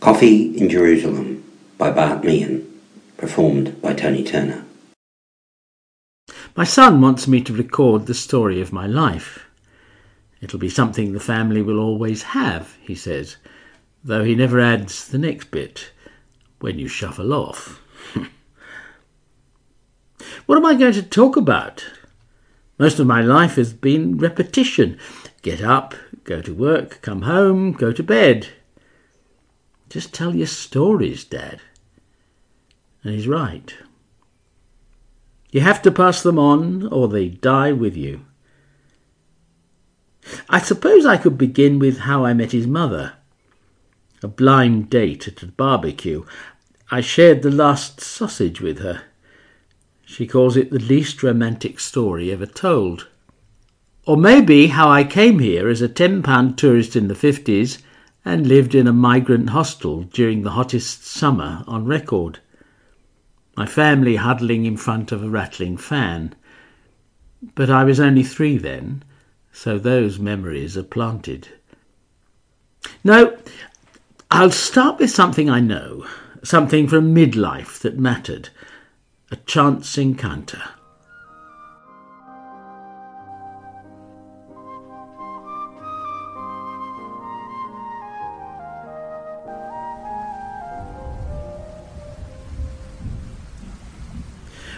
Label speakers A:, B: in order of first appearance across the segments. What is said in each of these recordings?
A: Coffee in Jerusalem by Bart Meehan, performed by Tony Turner.
B: My son wants me to record the story of my life. It'll be something the family will always have, he says, though he never adds the next bit when you shuffle off. what am I going to talk about? Most of my life has been repetition. Get up, go to work, come home, go to bed. Just tell your stories, Dad. And he's right. You have to pass them on, or they die with you. I suppose I could begin with how I met his mother. A blind date at a barbecue. I shared the last sausage with her. She calls it the least romantic story ever told. Or maybe how I came here as a £10 tourist in the 50s and lived in a migrant hostel during the hottest summer on record. My family huddling in front of a rattling fan. But I was only three then, so those memories are planted. No, I'll start with something I know, something from midlife that mattered, a chance encounter.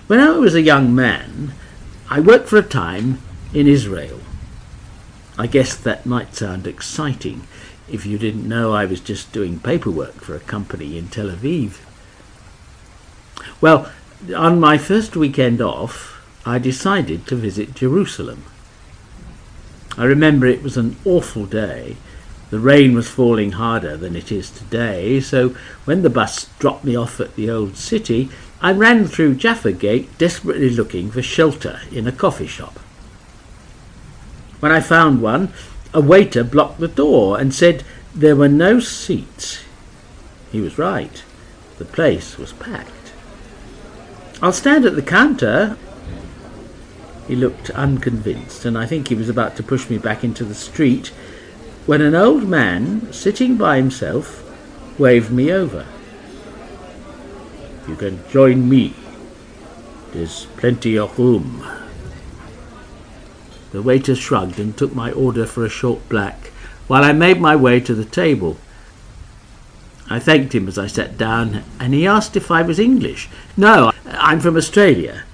B: When I was a young man, I worked for a time in Israel. I guess that might sound exciting if you didn't know I was just doing paperwork for a company in Tel Aviv. Well, on my first weekend off, I decided to visit Jerusalem. I remember it was an awful day. The rain was falling harder than it is today, so when the bus dropped me off at the old city, I ran through Jaffa Gate desperately looking for shelter in a coffee shop. When I found one, a waiter blocked the door and said there were no seats. He was right. The place was packed. I'll stand at the counter. He looked unconvinced, and I think he was about to push me back into the street when an old man, sitting by himself, waved me over. You can join me. There's plenty of room. The waiter shrugged and took my order for a short black, while I made my way to the table. I thanked him as I sat down, and he asked if I was English. No, I'm from Australia.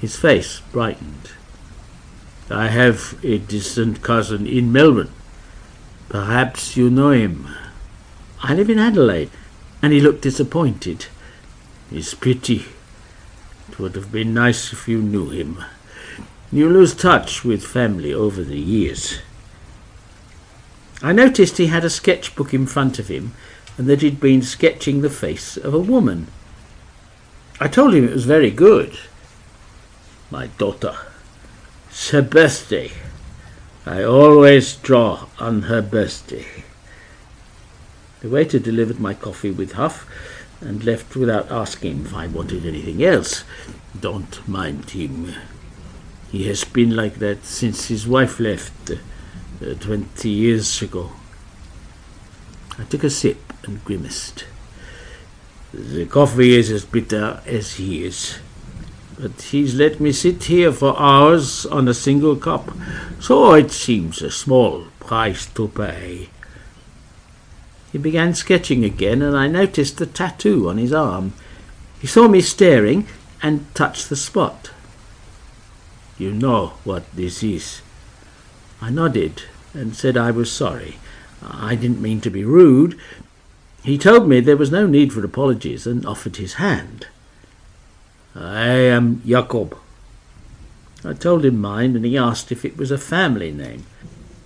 B: His face brightened. I have a distant cousin in Melbourne. Perhaps you know him. I live in Adelaide. And he looked disappointed. It's pity. It would have been nice if you knew him. You lose touch with family over the years. I noticed he had a sketchbook in front of him and that he'd been sketching the face of a woman. I told him it was very good. My daughter. It's her birthday. I always draw on her birthday. The waiter delivered my coffee with huff and left without asking if I wanted anything else. Don't mind him. He has been like that since his wife left uh, 20 years ago. I took a sip and grimaced. The coffee is as bitter as he is. But he's let me sit here for hours on a single cup, so it seems a small price to pay. He began sketching again, and I noticed the tattoo on his arm. He saw me staring and touched the spot. You know what this is. I nodded and said I was sorry. I didn't mean to be rude. He told me there was no need for apologies and offered his hand. I am Jacob. I told him mine, and he asked if it was a family name.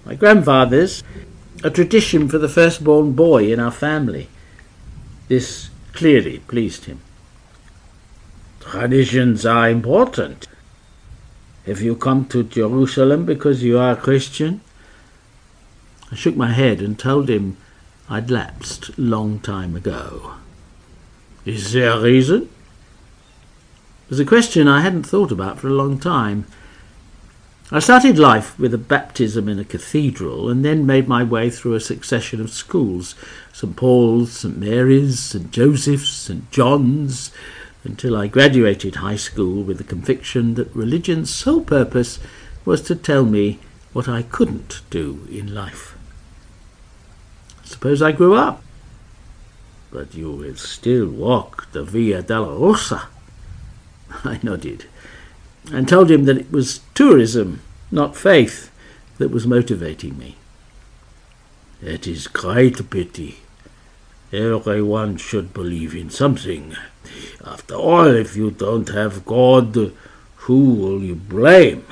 B: My grandfather's, a tradition for the firstborn boy in our family. This clearly pleased him. Traditions are important. Have you come to Jerusalem because you are a Christian? I shook my head and told him I'd lapsed long time ago. Is there a reason? It was a question I hadn't thought about for a long time. I started life with a baptism in a cathedral and then made my way through a succession of schools St Paul's, St Mary's, St Joseph's, St John's, until I graduated high school with the conviction that religion's sole purpose was to tell me what I couldn't do in life. Suppose I grew up. But you will still walk the Via Dolorosa. I nodded and told him that it was tourism, not faith, that was motivating me. It is great pity. Everyone should believe in something. After all, if you don't have God, who will you blame?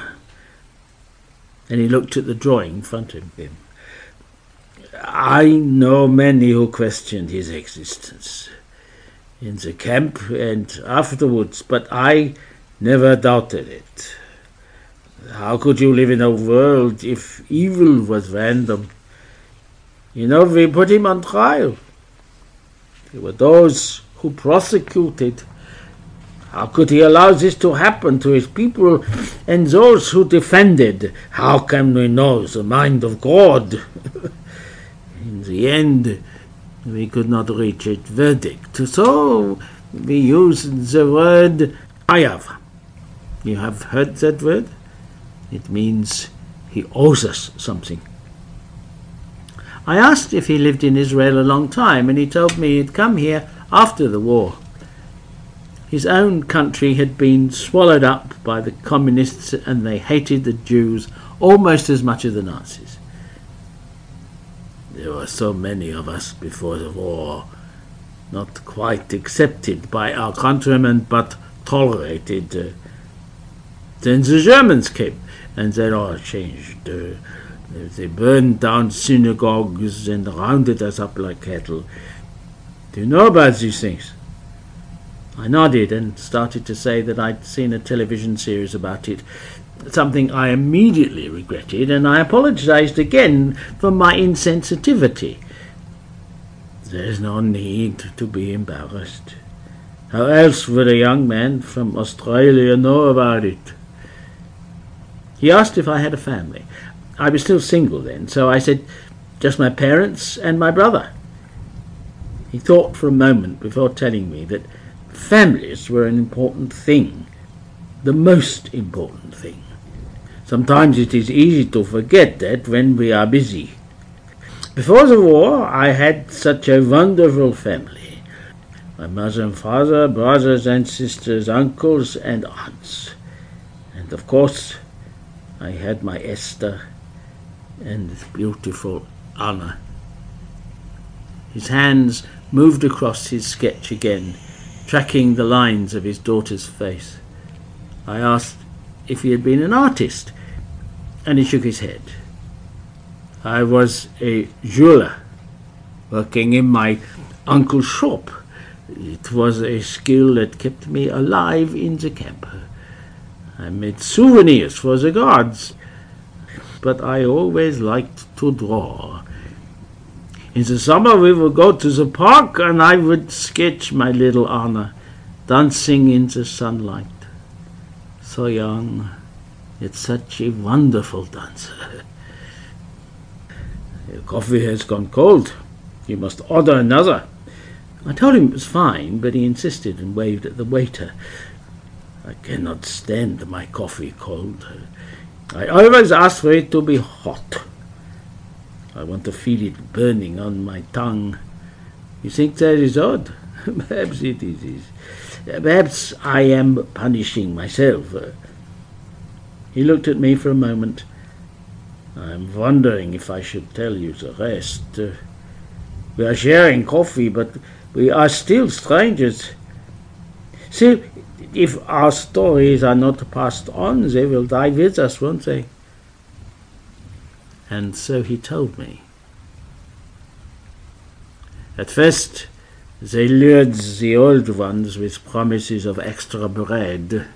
B: And he looked at the drawing in front of him. I know many who questioned his existence in the camp and afterwards, but I never doubted it. How could you live in a world if evil was random? You know, we put him on trial. There were those who prosecuted. How could he allow this to happen to his people and those who defended? How can we know the mind of God? in the end, we could not reach a verdict. So we used the word hayav. You have heard that word? It means he owes us something. I asked if he lived in Israel a long time, and he told me he'd come here after the war. His own country had been swallowed up by the communists, and they hated the Jews almost as much as the Nazis. There were so many of us before the war, not quite accepted by our countrymen, but tolerated. Uh, then the Germans came, and they all changed. Uh, they burned down synagogues and rounded us up like cattle. Do you know about these things? I nodded and started to say that I'd seen a television series about it, something I immediately regretted, and I apologized again for my insensitivity. There's no need to be embarrassed. How else would a young man from Australia know about it? He asked if I had a family. I was still single then, so I said, just my parents and my brother. He thought for a moment before telling me that families were an important thing, the most important thing. Sometimes it is easy to forget that when we are busy. Before the war, I had such a wonderful family. My mother and father, brothers and sisters, uncles and aunts. And of course, I had my Esther and beautiful Anna. His hands moved across his sketch again, tracking the lines of his daughter's face. I asked if he had been an artist, and he shook his head. I was a jeweler, working in my uncle's shop. It was a skill that kept me alive in the camp. I made souvenirs for the gods, but I always liked to draw. In the summer we would go to the park and I would sketch my little Anna dancing in the sunlight. So young, yet such a wonderful dancer. Your coffee has gone cold. You must order another. I told him it was fine, but he insisted and waved at the waiter. I cannot stand my coffee cold. I always ask for it to be hot. I want to feel it burning on my tongue. You think that is odd? Perhaps it is. Perhaps I am punishing myself. He looked at me for a moment. I am wondering if I should tell you the rest. we are sharing coffee, but we are still strangers. See, if our stories are not passed on, they will die with us, won't they? And so he told me. At first, they lured the old ones with promises of extra bread.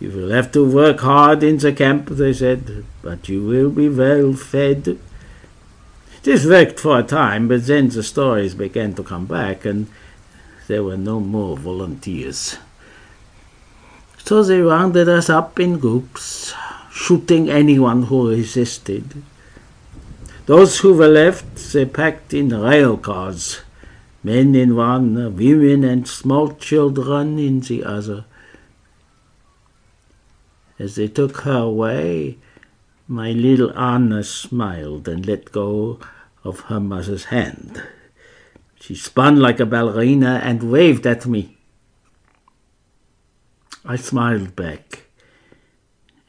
B: You will have to work hard in the camp, they said, but you will be well fed. This worked for a time, but then the stories began to come back, and there were no more volunteers. So they rounded us up in groups, shooting anyone who resisted. Those who were left, they packed in rail cars, men in one, women and small children in the other. As they took her away, my little Anna smiled and let go of her mother's hand. She spun like a ballerina and waved at me. I smiled back,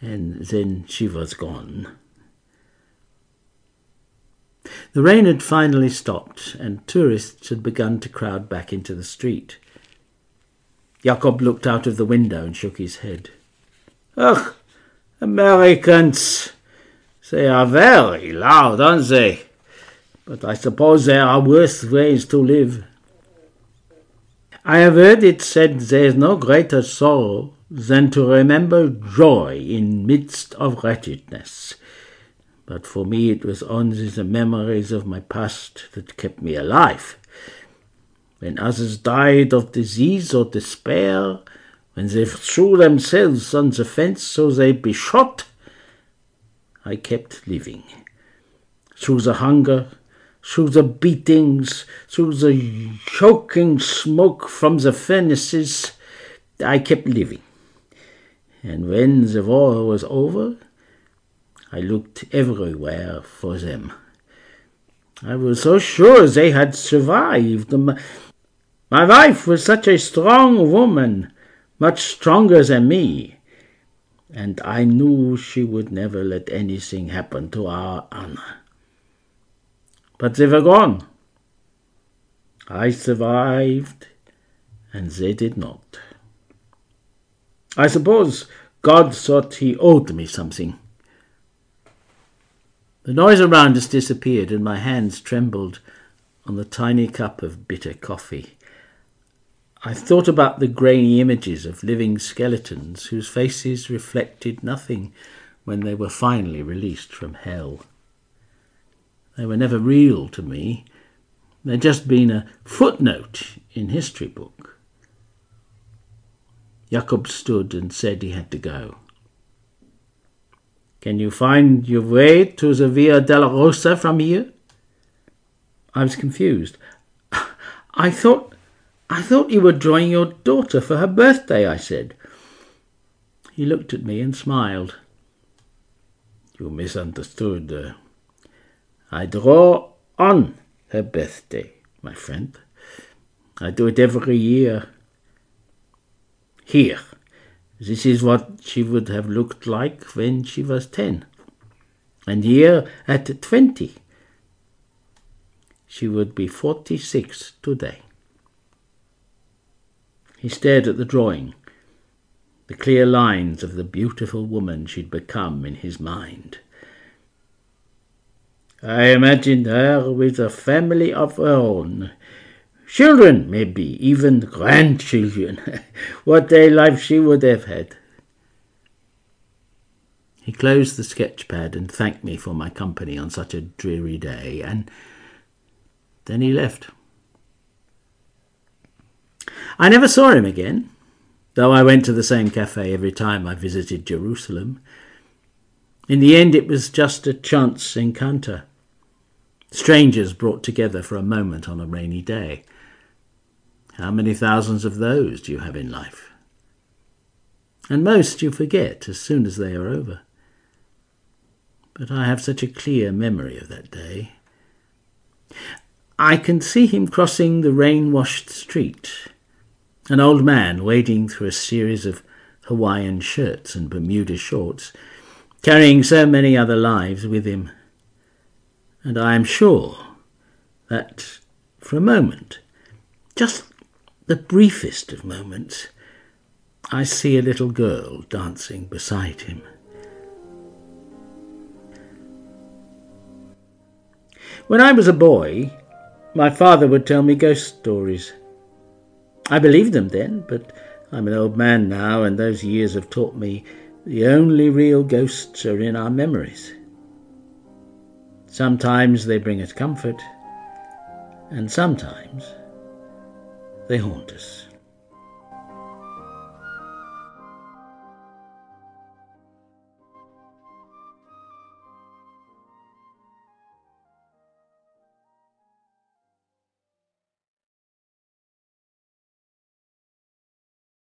B: and then she was gone. The rain had finally stopped, and tourists had begun to crowd back into the street. Jacob looked out of the window and shook his head. Ugh, Americans! They are very loud, aren't they? but I suppose there are worse ways to live. I have heard it said there is no greater sorrow than to remember joy in midst of wretchedness. But for me it was only the memories of my past that kept me alive. When others died of disease or despair, when they threw themselves on the fence so they'd be shot, I kept living. Through the hunger, through the beatings, through the choking smoke from the furnaces, I kept living. And when the war was over, I looked everywhere for them. I was so sure they had survived. My wife was such a strong woman, much stronger than me, and I knew she would never let anything happen to our Anna. But they were gone. I survived, and they did not. I suppose God thought he owed me something. The noise around us disappeared, and my hands trembled on the tiny cup of bitter coffee. I thought about the grainy images of living skeletons whose faces reflected nothing when they were finally released from hell. They were never real to me. They'd just been a footnote in history book. Jacob stood and said he had to go. Can you find your way to the Via Dolorosa from here? I was confused. I thought I thought you were drawing your daughter for her birthday, I said. He looked at me and smiled. You misunderstood. Uh, I draw on her birthday, my friend. I do it every year. Here, this is what she would have looked like when she was ten. And here, at twenty, she would be forty six today. He stared at the drawing, the clear lines of the beautiful woman she'd become in his mind. I imagined her with a family of her own. Children, maybe, even grandchildren. what a life she would have had. He closed the sketch pad and thanked me for my company on such a dreary day, and then he left. I never saw him again, though I went to the same cafe every time I visited Jerusalem. In the end, it was just a chance encounter. Strangers brought together for a moment on a rainy day. How many thousands of those do you have in life? And most you forget as soon as they are over. But I have such a clear memory of that day. I can see him crossing the rain washed street, an old man wading through a series of Hawaiian shirts and Bermuda shorts, carrying so many other lives with him and I am sure that for a moment, just the briefest of moments, I see a little girl dancing beside him. When I was a boy, my father would tell me ghost stories. I believed them then, but I'm an old man now, and those years have taught me the only real ghosts are in our memories. Sometimes they bring us comfort, and sometimes they haunt us.